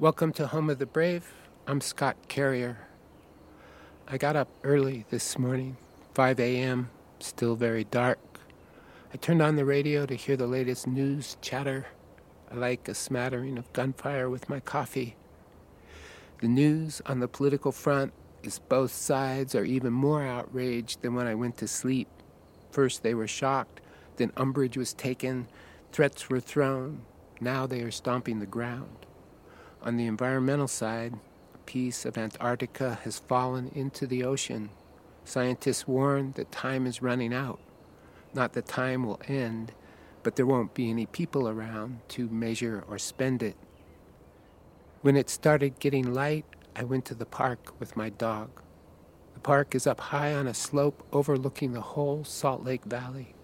Welcome to Home of the Brave. I'm Scott Carrier. I got up early this morning, 5 a.m., still very dark. I turned on the radio to hear the latest news chatter. I like a smattering of gunfire with my coffee. The news on the political front is both sides are even more outraged than when I went to sleep. First, they were shocked, then, umbrage was taken, threats were thrown. Now they are stomping the ground. On the environmental side, a piece of Antarctica has fallen into the ocean. Scientists warn that time is running out. Not that time will end, but there won't be any people around to measure or spend it. When it started getting light, I went to the park with my dog. The park is up high on a slope overlooking the whole Salt Lake Valley,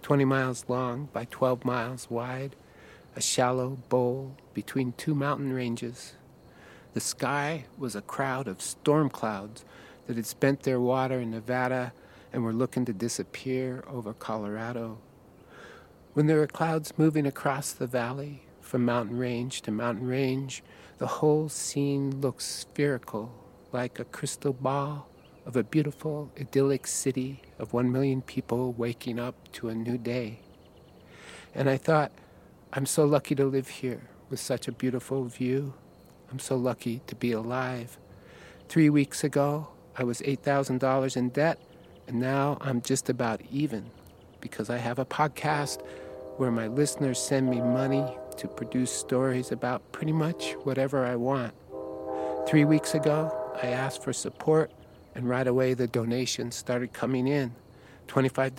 20 miles long by 12 miles wide a shallow bowl between two mountain ranges. The sky was a crowd of storm clouds that had spent their water in Nevada and were looking to disappear over Colorado. When there were clouds moving across the valley from mountain range to mountain range, the whole scene looked spherical, like a crystal ball of a beautiful, idyllic city of one million people waking up to a new day. And I thought, I'm so lucky to live here with such a beautiful view. I'm so lucky to be alive. Three weeks ago, I was $8,000 in debt, and now I'm just about even because I have a podcast where my listeners send me money to produce stories about pretty much whatever I want. Three weeks ago, I asked for support, and right away the donations started coming in $25,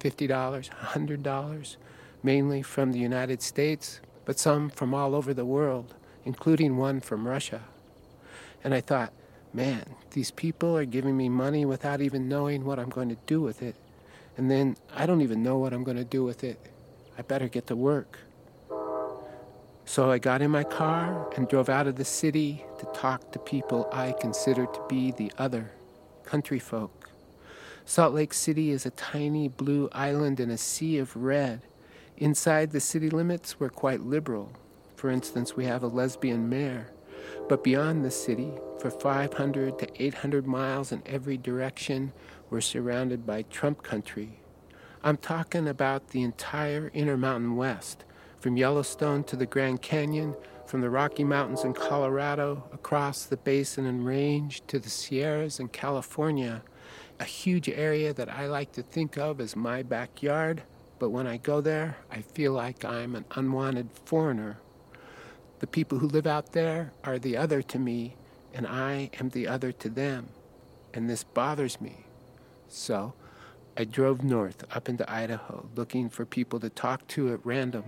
$50, $100 mainly from the United States, but some from all over the world, including one from Russia. And I thought, man, these people are giving me money without even knowing what I'm going to do with it. And then I don't even know what I'm going to do with it. I better get to work. So I got in my car and drove out of the city to talk to people I consider to be the other, country folk. Salt Lake City is a tiny blue island in a sea of red Inside the city limits, we're quite liberal. For instance, we have a lesbian mayor. But beyond the city, for 500 to 800 miles in every direction, we're surrounded by Trump country. I'm talking about the entire Intermountain West, from Yellowstone to the Grand Canyon, from the Rocky Mountains in Colorado, across the Basin and Range to the Sierras in California, a huge area that I like to think of as my backyard but when I go there, I feel like I'm an unwanted foreigner. The people who live out there are the other to me, and I am the other to them. And this bothers me. So I drove north up into Idaho looking for people to talk to at random.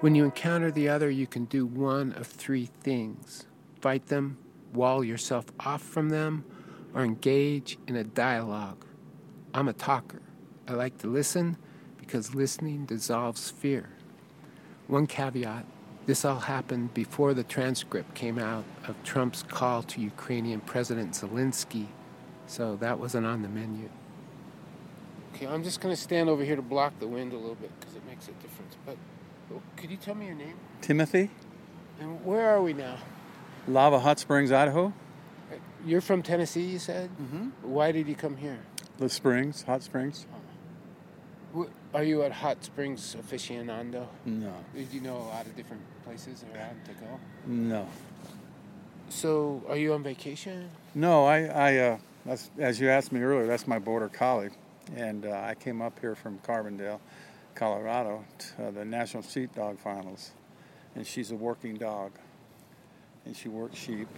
When you encounter the other, you can do one of three things fight them, wall yourself off from them, or engage in a dialogue. I'm a talker. I like to listen because listening dissolves fear. One caveat this all happened before the transcript came out of Trump's call to Ukrainian President Zelensky, so that wasn't on the menu. Okay, I'm just going to stand over here to block the wind a little bit because it makes a difference. But oh, could you tell me your name? Timothy. And where are we now? Lava Hot Springs, Idaho. You're from Tennessee, you said? Mm-hmm. Why did you come here? The Springs, Hot Springs. Are you at Hot Springs aficionado? No. Did you know a lot of different places around to go? No. So, are you on vacation? No, I, I uh, that's, as you asked me earlier, that's my border collie. And uh, I came up here from Carbondale, Colorado, to uh, the National Sheepdog Finals. And she's a working dog. And she works sheep.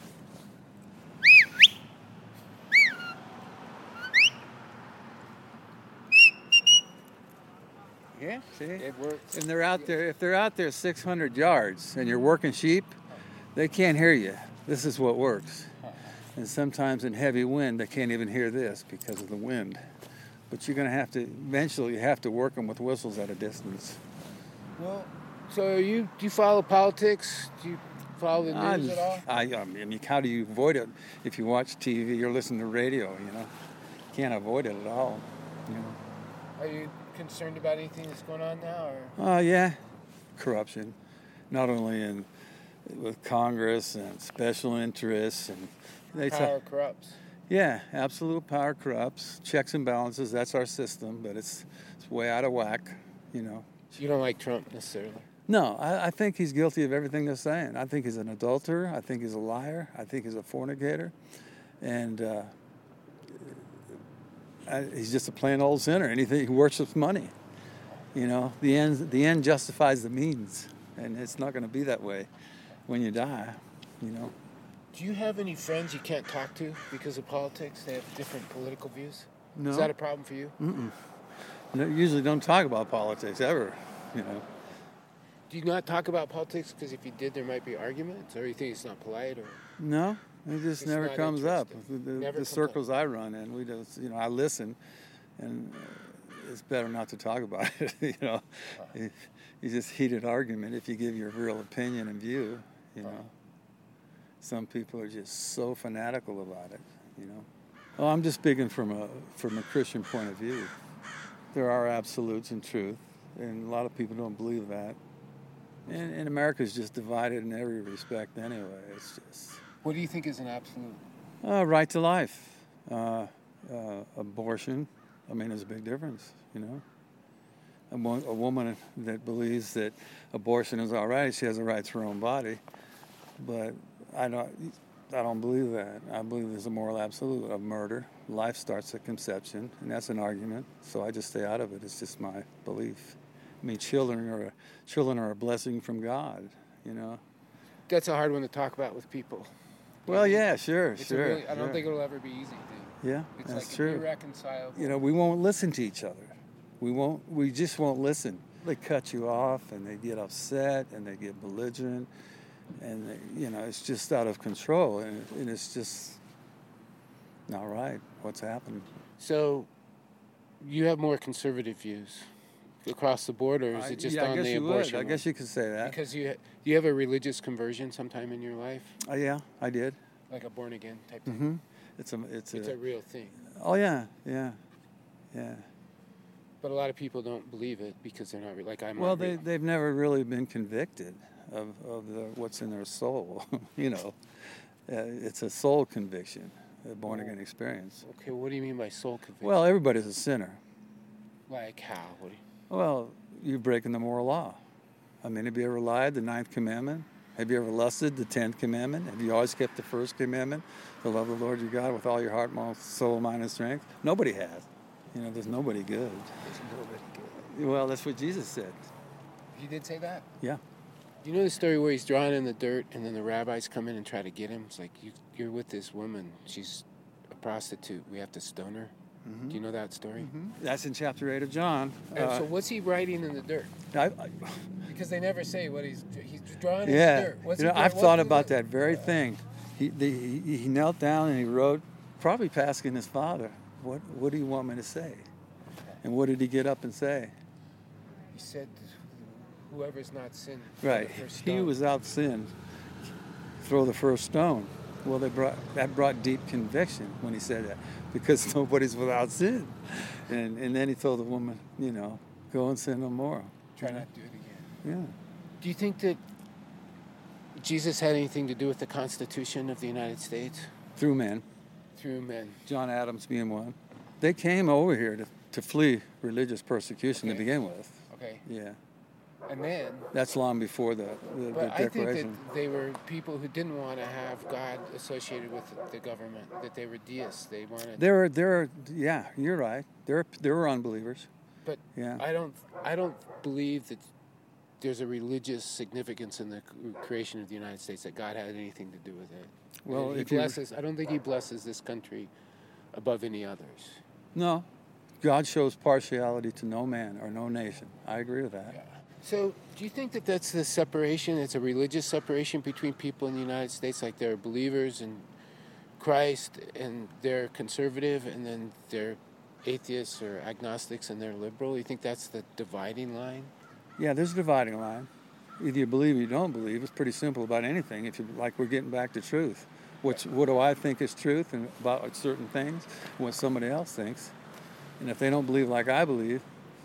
Yeah, see, it works. And they're out there. If they're out there 600 yards and you're working sheep, they can't hear you. This is what works. And sometimes in heavy wind, they can't even hear this because of the wind. But you're going to have to eventually you have to work them with whistles at a distance. Well, so you do you follow politics? Do you follow the news I, at all? I, I mean, how do you avoid it? If you watch TV or listen to radio, you know, can't avoid it at all. You know. Are you concerned about anything that's going on now? Or? Uh, yeah, corruption, not only in with Congress and special interests and they Power corrupts. yeah, absolute power corrupts. Checks and balances. That's our system, but it's it's way out of whack. You know. You don't like Trump necessarily. No, I, I think he's guilty of everything they're saying. I think he's an adulterer. I think he's a liar. I think he's a fornicator, and uh, I, he's just a plain old sinner. Anything he worships money. You know, the end the end justifies the means, and it's not going to be that way when you die. You know. Do you have any friends you can't talk to because of politics? They have different political views. No. Is that a problem for you? Mm-mm. No, usually don't talk about politics ever. You know. Do you not talk about politics because if you did, there might be arguments, or you think it's not polite, or No, it just It's never comes up. The, Never the circles I run in, we just, you know, I listen, and it's better not to talk about it. you know, uh-huh. you, you just heated argument if you give your real opinion and view. You uh-huh. know, some people are just so fanatical about it. You know, well, I'm just speaking from a from a Christian point of view. There are absolutes and truth, and a lot of people don't believe that. And, and America's just divided in every respect anyway. It's what do you think is an absolute? uh, right to life, uh, uh, abortion. I mean, there's a big difference, you know. A, wo- a woman that believes that abortion is all right, she has a right to her own body. But I don't, I don't believe that. I believe there's a moral absolute of murder. Life starts at conception, and that's an argument. So I just stay out of it. It's just my belief. I mean, children are children are a blessing from God, you know. That's a hard one to talk about with people. Well, yeah, sure, It's sure. really, I don't sure. think it'll ever be easy. To, Yeah, it's that's like true. irreconcilable. you know, we won't listen to each other. We won't. We just won't listen. They cut you off, and they get upset, and they get belligerent, and they, you know, it's just out of control, and, and it's just not right. What's happening? So, you have more conservative views across the board, or is it just yeah, on the abortion? would. I guess you could say that. because you you have a religious conversion sometime in your life, Oh, yeah, I did. like a born again type thing. hmm It's a. It's, It's a. a real thing, oh yeah, yeah, yeah. but a lot of people don't believe it because they're not like I'm. Well, they re- they've never really been convicted of of the, what's in their soul. you know, uh, it's a soul conviction, a born again experience. okay. What do you mean by soul conviction? Well, everybody's a sinner. like how? What do you, Well, you're breaking the moral law. I mean, have you ever lied? The ninth commandment. Have you ever lusted? The tenth commandment. Have you always kept the first commandment? To love the Lord your God with all your heart, mind, soul, mind, and strength. Nobody has. You know, there's nobody good. there's nobody good. Well, that's what Jesus said. He did say that. Yeah. You know the story where he's drawn in the dirt, and then the rabbis come in and try to get him. It's like you, you're with this woman. She's a prostitute. We have to stone her. Do you know that story? That's in chapter eight of John. And Uh, so what's he writing in the dirt? I, I, Because they never say what he's he's drawing in the Yeah, dirt. What's you know. I've What's thought about that very thing. He, the, he he knelt down and he wrote, probably asking his father, "What what do you want me to say?" And what did he get up and say? He said, "Whoever's not sinned." throw Right, the first he was out sin. Throw the first stone. Well, they brought that brought deep conviction when he said that, because nobody's without sin. And and then he told the woman, you know, go and sin no more. Try not to do it again. Yeah. Do you think that Jesus had anything to do with the Constitution of the United States Through men, through men? John Adams being one. They came over here to, to flee religious persecution to begin with. Okay, Yeah. And then. That's long before the, the, the But I think that declaration. they were people who didn't want to have God associated with the government. That they were deists. They wanted. There are, there are, yeah, you're right. There, are, there were unbelievers. But Yeah. I don't. I don't believe that there's a religious significance in the creation of the United States. That God had anything to do with it. Well, he blesses. I don't think He blesses this country above any others. No, God shows partiality to no man or no nation. I agree with that. So, do you think that that's the separation? It's a religious separation between people in the United States, like they're believers in Christ and they're conservative, and then they're atheists or agnostics and they're liberal. You think that's the dividing line? Yeah, there's a dividing line. Either you believe or you don't believe. It's pretty simple about anything. If you like, we're getting back to truth. Which what do I think is truth and about certain things? What somebody else thinks, and if they don't believe like I believe,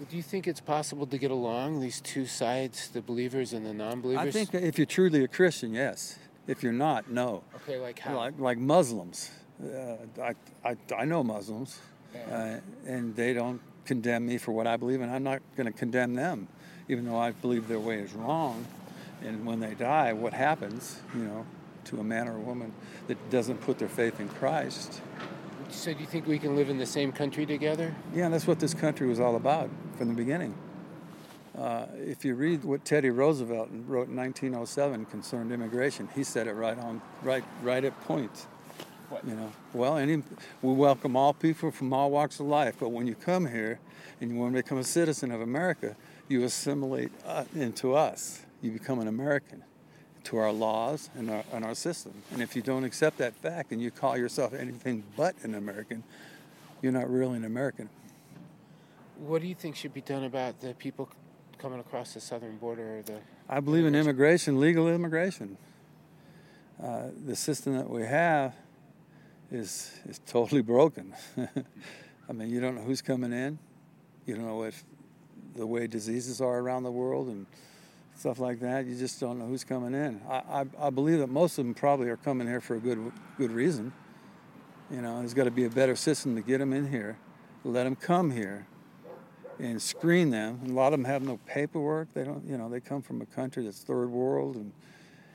Do you think it's possible to get along, these two sides, the believers and the non believers? I think if you're truly a Christian, yes. If you're not, no. Okay, like how? Like, like Muslims. Uh, I, I, I know Muslims, uh, and they don't condemn me for what I believe, and I'm not going to condemn them, even though I believe their way is wrong. And when they die, what happens, you know, to a man or a woman that doesn't put their faith in Christ? So, do you think we can live in the same country together? Yeah, that's what this country was all about from the beginning. Uh, if you read what Teddy Roosevelt wrote in 1907 concerned immigration, he said it right on, right, right at point. What? You know, well, any, we welcome all people from all walks of life, but when you come here and you want to become a citizen of America, you assimilate uh, into us. You become an American to our laws and our, and our system. And if you don't accept that fact and you call yourself anything but an American, you're not really an American. What do you think should be done about the people coming across the southern border? Or the I believe in immigration, legal immigration. Uh, the system that we have is is totally broken. I mean, you don't know who's coming in. You don't know if the way diseases are around the world and stuff like that. You just don't know who's coming in. I, I, I believe that most of them probably are coming here for a good good reason. You know, there's got to be a better system to get them in here, let them come here, and screen them. A lot of them have no paperwork. They don't, you know, they come from a country that's third world, and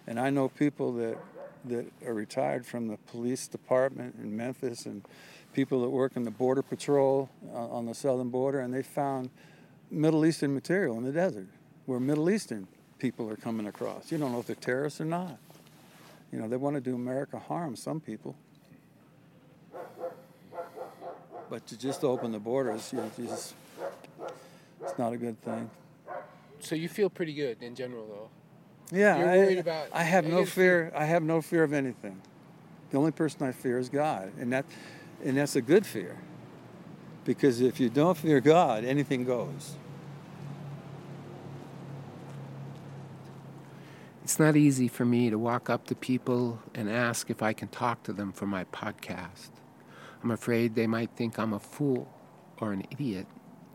and I know people that that are retired from the police department in Memphis and people that work in the border patrol uh, on the southern border, and they found Middle Eastern material in the desert where Middle Eastern people are coming across. You don't know if they're terrorists or not. You know, they want to do America harm, some people. But to just open the borders, you know, just, it's not a good thing. So you feel pretty good in general, though. Yeah, You're I, about- I have I no fear. I have no fear of anything. The only person I fear is God, and that, and that's a good fear. Because if you don't fear God, anything goes. It's not easy for me to walk up to people and ask if I can talk to them for my podcast. I'm afraid they might think I'm a fool or an idiot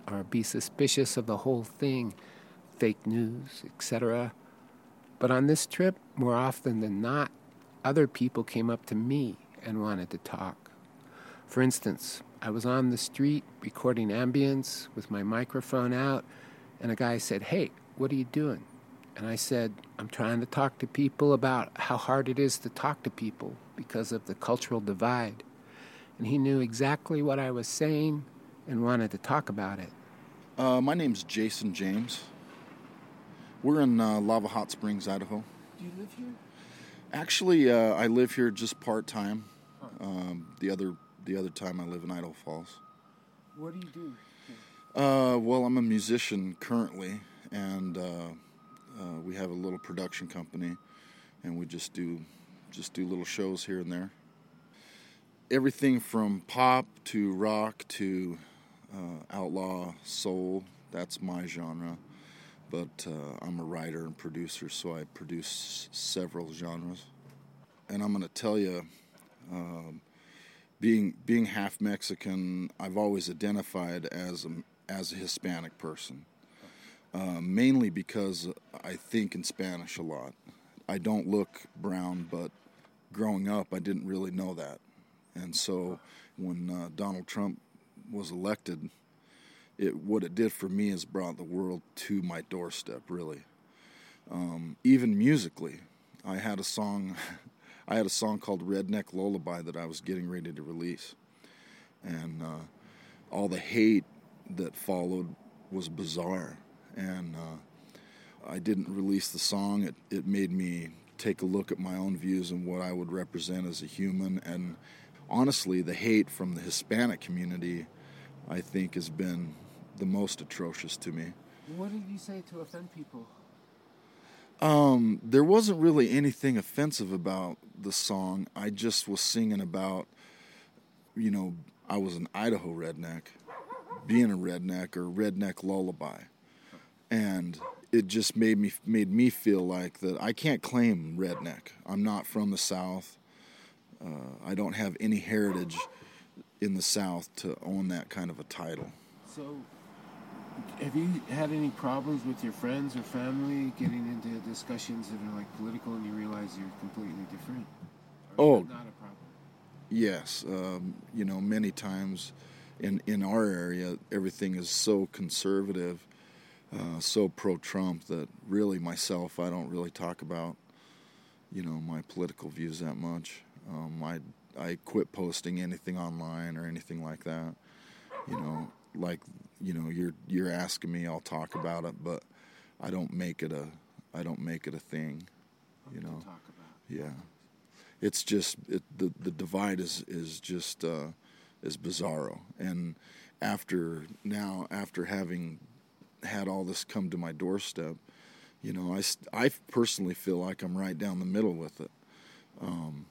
or be suspicious of the whole thing, fake news, etc. But on this trip, more often than not, other people came up to me and wanted to talk. For instance, I was on the street recording ambience with my microphone out, and a guy said, Hey, what are you doing? And I said, I'm trying to talk to people about how hard it is to talk to people because of the cultural divide. And he knew exactly what I was saying and wanted to talk about it. Uh, my name's Jason James. We're in uh, Lava Hot Springs, Idaho. Do you live here? Actually, uh, I live here just part time. Um, the other the other time I live in Idaho Falls. What do you do? Uh, well, I'm a musician currently, and uh, uh, we have a little production company, and we just do just do little shows here and there. Everything from pop to rock to uh, outlaw soul. That's my genre. But uh, I'm a writer and producer, so I produce several genres. And I'm going to tell you, um, being being half Mexican, I've always identified as a as a Hispanic person, uh, mainly because I think in Spanish a lot. I don't look brown, but growing up, I didn't really know that, and so when uh, Donald Trump was elected, it what it did for me is brought the world to my doorstep. Really, um, even musically, I had a song. I had a song called Redneck Lullaby that I was getting ready to release. And uh, all the hate that followed was bizarre. And uh, I didn't release the song. It, it made me take a look at my own views and what I would represent as a human. And honestly, the hate from the Hispanic community, I think, has been the most atrocious to me. What did you say to offend people? Um, there wasn't really anything offensive about the song. I just was singing about, you know, I was an Idaho redneck, being a redneck or redneck lullaby, and it just made me made me feel like that I can't claim redneck. I'm not from the South. Uh, I don't have any heritage in the South to own that kind of a title. So, Have you had any problems with your friends or family getting into discussions that are like political and you realize you're completely different? Or oh, not a problem. Yes, um, you know, many times in in our area, everything is so conservative, uh, so pro-Trump that really myself, I don't really talk about, you know, my political views that much. Um, I I quit posting anything online or anything like that. You know, like you know, you're you're asking me, I'll talk about it, but I don't make it a I don't make it a thing. You know, yeah. It's just it, the the divide is is just uh, is bizarro, and after now after having had all this come to my doorstep, you know, I I personally feel like I'm right down the middle with it. Um,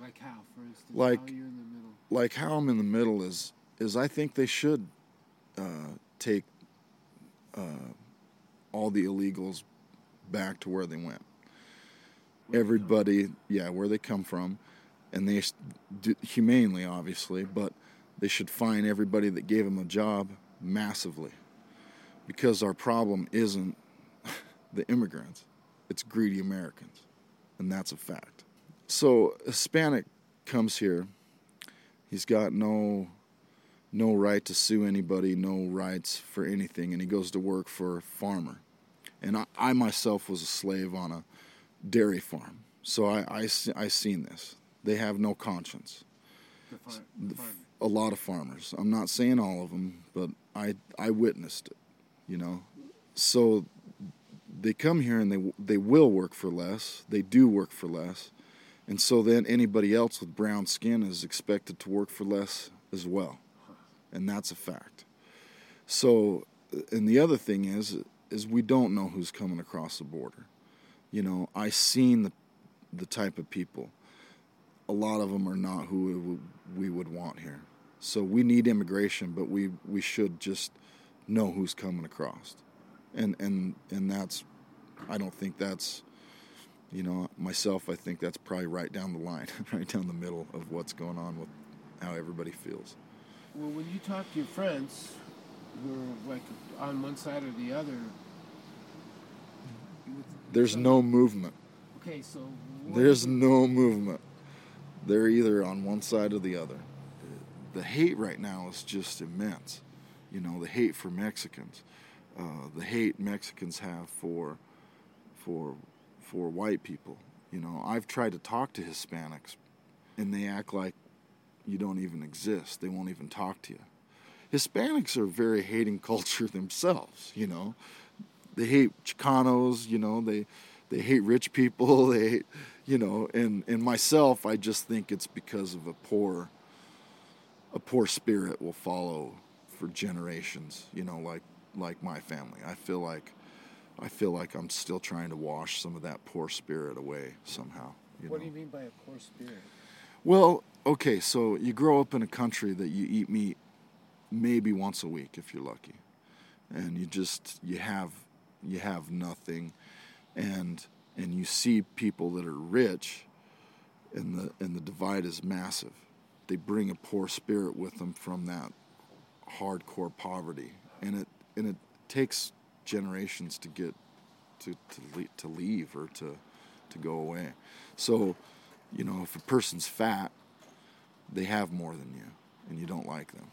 like how, for instance? Like, how you in the middle? Like how I'm in the middle is is I think they should uh, take uh, all the illegals back to where they went. Where Everybody, they yeah, where they come from, and they do, humanely, obviously, but they should fine everybody that gave them a job massively, because our problem isn't the immigrants; it's greedy Americans, and that's a fact. So Hispanic comes here. He's got no no right to sue anybody, no rights for anything, and he goes to work for a farmer. And I, I myself was a slave on a dairy farm, so I, I, I seen this. They have no conscience. The the a lot of farmers. I'm not saying all of them, but I I witnessed it. You know, so they come here and they they will work for less. They do work for less and so then anybody else with brown skin is expected to work for less as well. And that's a fact. So, and the other thing is, is we don't know who's coming across the border. You know, I seen the, the type of people. A lot of them are not who we would want here. So we need immigration, but we, we should just know who's coming across. And, and, and that's, I don't think that's, you know, myself, I think that's probably right down the line, right down the middle of what's going on with how everybody feels. Well, when you talk to your friends who are like on one side or the other, there's no movement. Okay, so there's no movement. They're either on one side or the other. The hate right now is just immense. You know, the hate for Mexicans, uh, the hate Mexicans have for for for white people. You know, I've tried to talk to Hispanics, and they act like you don't even exist. They won't even talk to you. Hispanics are very hating culture themselves. You know, they hate Chicanos. You know, they they hate rich people. They, hate, you know, and and myself, I just think it's because of a poor a poor spirit will follow for generations. You know, like like my family. I feel like I feel like I'm still trying to wash some of that poor spirit away somehow. what know? do you mean by a poor spirit? Well, okay, so you grow up in a country that you eat meat maybe once a week if you're lucky, and you just you have you have nothing, and and you see people that are rich, and the and the divide is massive. They bring a poor spirit with them from that hardcore poverty, and it and it takes generations to get to to, to leave or to to go away. So, you know, if a person's fat, they have more than you, and you don't like them.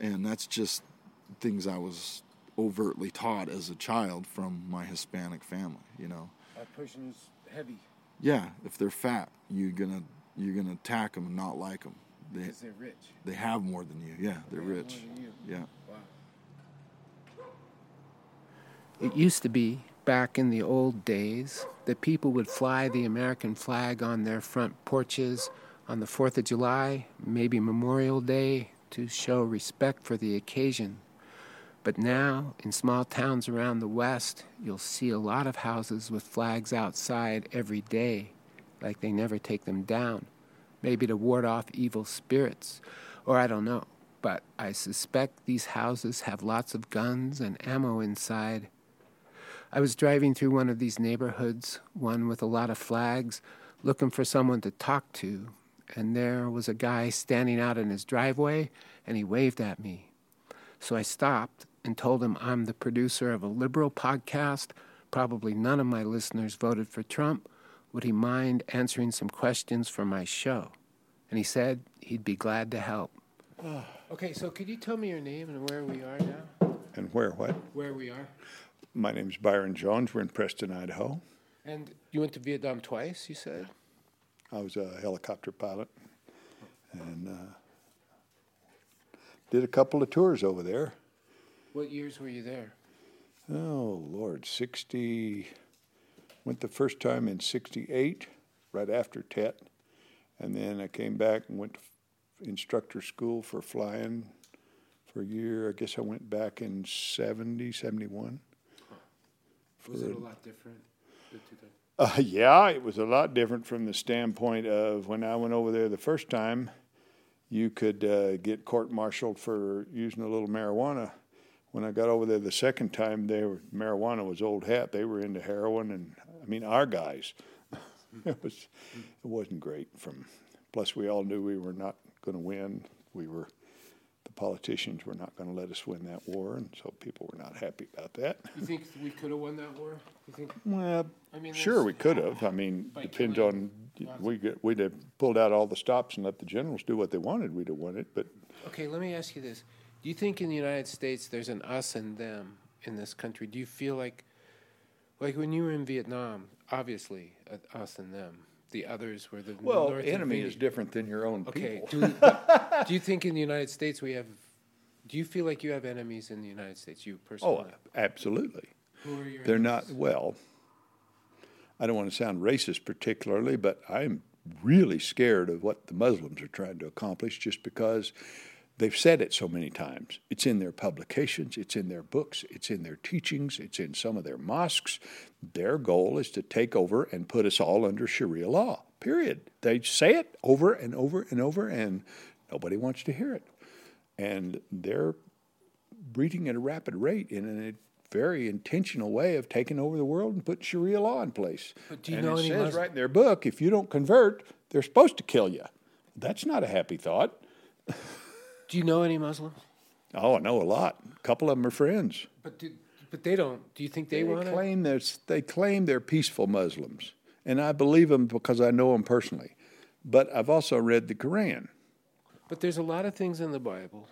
And that's just things I was overtly taught as a child from my Hispanic family. You know, that person is heavy. Yeah, if they're fat, you're gonna you're gonna attack them and not like them. They, they're rich. They have more than you. Yeah, they're they rich. Yeah. It used to be, back in the old days, that people would fly the American flag on their front porches on the 4th of July, maybe Memorial Day, to show respect for the occasion. But now, in small towns around the West, you'll see a lot of houses with flags outside every day, like they never take them down, maybe to ward off evil spirits, or I don't know. But I suspect these houses have lots of guns and ammo inside I was driving through one of these neighborhoods, one with a lot of flags, looking for someone to talk to, and there was a guy standing out in his driveway, and he waved at me. So I stopped and told him I'm the producer of a liberal podcast. Probably none of my listeners voted for Trump. Would he mind answering some questions for my show? And he said he'd be glad to help. Okay, so could you tell me your name and where we are now? And where, what? Where we are? My name's Byron Jones. We're in Preston, Idaho. And you went to Vietnam twice, you said? I was a helicopter pilot and uh, did a couple of tours over there. What years were you there? Oh, Lord, 60. Went the first time in 68, right after TET. And then I came back and went to instructor school for flying for a year. I guess I went back in 70, 71. Was it a lot different? the two times? Uh, yeah, it was a lot different from the standpoint of when I went over there the first time, you could uh, get court martialed for using a little marijuana. When I got over there the second time, they were, marijuana was old hat. They were into heroin, and I mean our guys. it was it wasn't great. From plus we all knew we were not going to win. We were the politicians were not going to let us win that war, and so people were not happy about that. You think we could have won that war? You think? Well, I mean, sure we could have. I mean, depends on we get, we'd have pulled out all the stops and let the generals do what they wanted. We'd have won it, but Okay, let me ask you this: Do you think in the United States there's an us and them in this country? Do you feel like, like when you were in Vietnam, obviously uh, us and them, the others were the well, North enemy is different than your own Okay, people. do, do you think in the United States we have? Do you feel like you have enemies in the United States? You personally? Oh, absolutely. Who are your They're enemies? not well. I don't want to sound racist particularly, but I'm really scared of what the Muslims are trying to accomplish just because they've said it so many times. It's in their publications, it's in their books, it's in their teachings, it's in some of their mosques. Their goal is to take over and put us all under Sharia law. Period. They say it over and over and over, and nobody wants to hear it. And they're breeding at a rapid rate in a very intentional way of taking over the world and putting Sharia law in place. But do you and know it says right in their book, if you don't convert, they're supposed to kill you. That's not a happy thought. Do you know any Muslims? Oh, I know a lot. A couple of them are friends. But do, but they don't. Do you think they, They want claim they're, they claim they're peaceful Muslims, and I believe them because I know them personally. But I've also read the Quran. But there's a lot of things in the Bible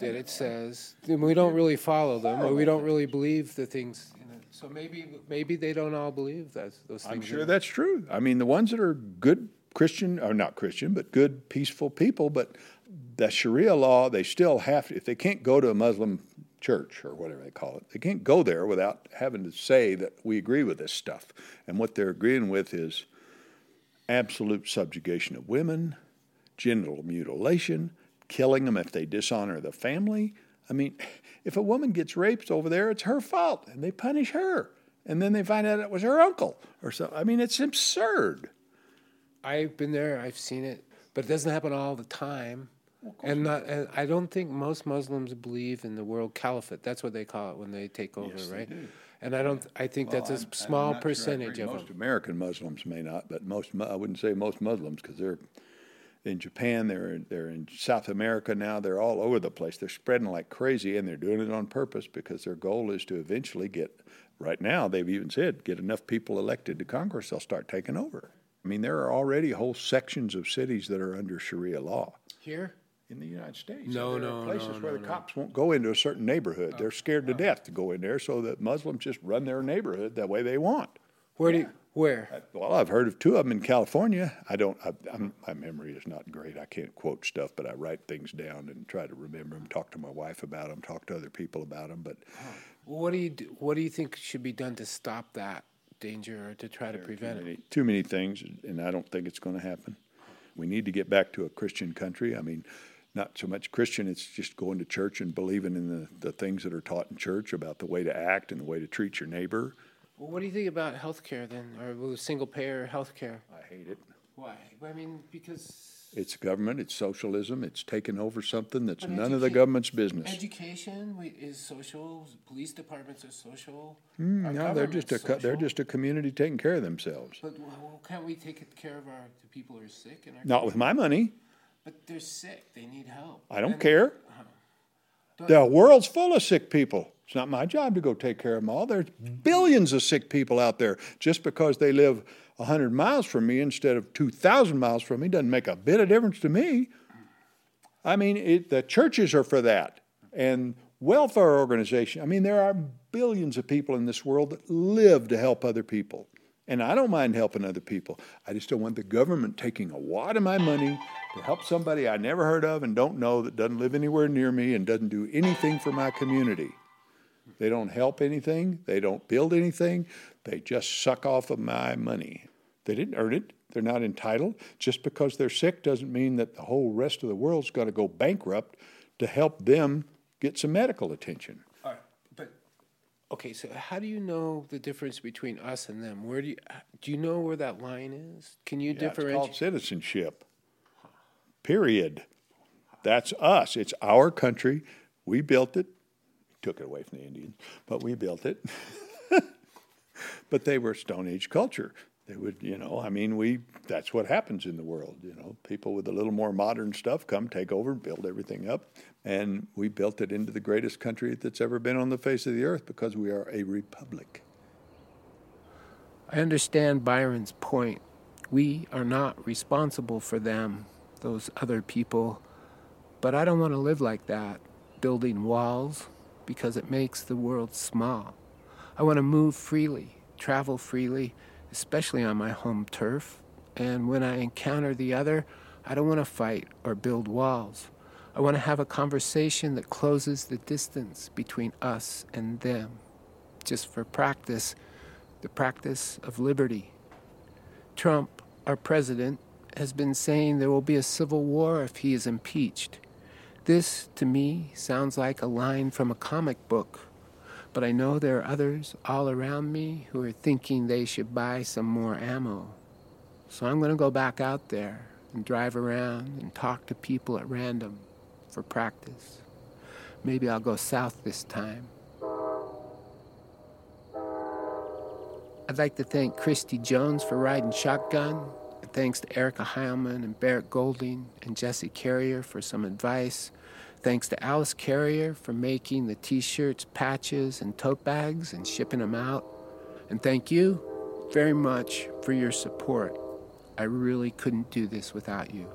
that it says and we don't really follow them, or we don't really believe the things. So maybe maybe they don't all believe those those things. I'm sure that's true. I mean, the ones that are good Christian, or not Christian, but good, peaceful people, but the Sharia law, they still have to, if they can't go to a Muslim church or whatever they call it, they can't go there without having to say that we agree with this stuff. And what they're agreeing with is absolute subjugation of women, genital mutilation, killing them if they dishonor the family. I mean, if a woman gets raped over there, it's her fault, and they punish her. And then they find out it was her uncle or something. I mean, it's absurd. I've been there. I've seen it, but it doesn't happen all the time. And, not, and I don't think most Muslims believe in the world caliphate. That's what they call it when they take over, right? And I don't. I think that's a s- small percentage of most them. American Muslims may not, but most I wouldn't say most Muslims because they're in Japan, they're they're in South America now. They're all over the place. They're spreading like crazy, and they're doing it on purpose because their goal is to eventually get. Right now, they've even said get enough people elected to Congress, they'll start taking over. I mean, there are already whole sections of cities that are under Sharia law Here, in the United States. No, there no, are places no, where no, the cops won't go into a certain neighborhood. They're oh, scared to death to go in there, so that Muslims just run their neighborhood that way they want. where do you, where? Well, I've heard of two of them in California. I don't. I, I'm, my memory is not great. I can't quote stuff, but I write things down and try to remember them. Talk to my wife about them. Talk to other people about them. But What do you do, What do you think should be done to stop that danger or to try to prevent it? many, too many things, and I don't think it's going to happen. We need to get back to a Christian country. I mean, not so much Christian, it's just going to church and believing in the, the things that are taught in church about the way to act and the way to treat your neighbor. Well, what do you think about health care then, or single payer health care? I hate it. Why? I mean, because It's government, it's socialism, it's taking over something that's But none of the government's business. education is social. Police departments are social. Mm, No, they're just a co- they're just a community taking care of themselves. But well, can't we take care of our the people who are sick? Not with my money. But they're sick. They need help. I don't And- care. The world's full of sick people. It's not my job to go take care of them all. There's billions of sick people out there. Just because they live 100 miles from me instead of 2,000 miles from me doesn't make a bit of difference to me. I mean, it, the churches are for that. And welfare organizations. I mean, there are billions of people in this world that live to help other people. And I don't mind helping other people. I just don't want the government taking a wad of my money to help somebody I never heard of and don't know that doesn't live anywhere near me and doesn't do anything for my community. They don't help anything, they don't build anything, they just suck off of my money. They didn't earn it, they're not entitled. Just because they're sick doesn't mean that the whole rest of the world's got to go bankrupt to help them get some medical attention. All right, but okay. So how do you know the difference between us and them? Where do you do you know where that line is? Can you Yeah, differentiate? It's called citizenship. Period. That's us. It's our country. We built it. Took it away from the Indians, but we built it. but they were Stone Age culture. They would, you know, I mean, we. That's what happens in the world. You know, people with a little more modern stuff come take over build everything up, and we built it into the greatest country that's ever been on the face of the earth because we are a republic. I understand Byron's point. We are not responsible for them, those other people. But I don't want to live like that, building walls, because it makes the world small. I want to move freely, travel freely, especially on my home turf. And when I encounter the other, I don't want to fight or build walls. I want to have a conversation that closes the distance between us and them, just for practice the practice of liberty. Trump, our president, has been saying there will be a civil war if he is impeached. This, to me, sounds like a line from a comic book, but I know there are others all around me who are thinking they should buy some more ammo. So I'm going to go back out there and drive around and talk to people at random for practice. Maybe I'll go south this time. I'd like to thank Christy Jones for riding shotgun. And thanks to Erica Heilman and Barrett Golding and Jesse Carrier for some advice. Thanks to Alice Carrier for making the t shirts, patches, and tote bags and shipping them out. And thank you very much for your support. I really couldn't do this without you.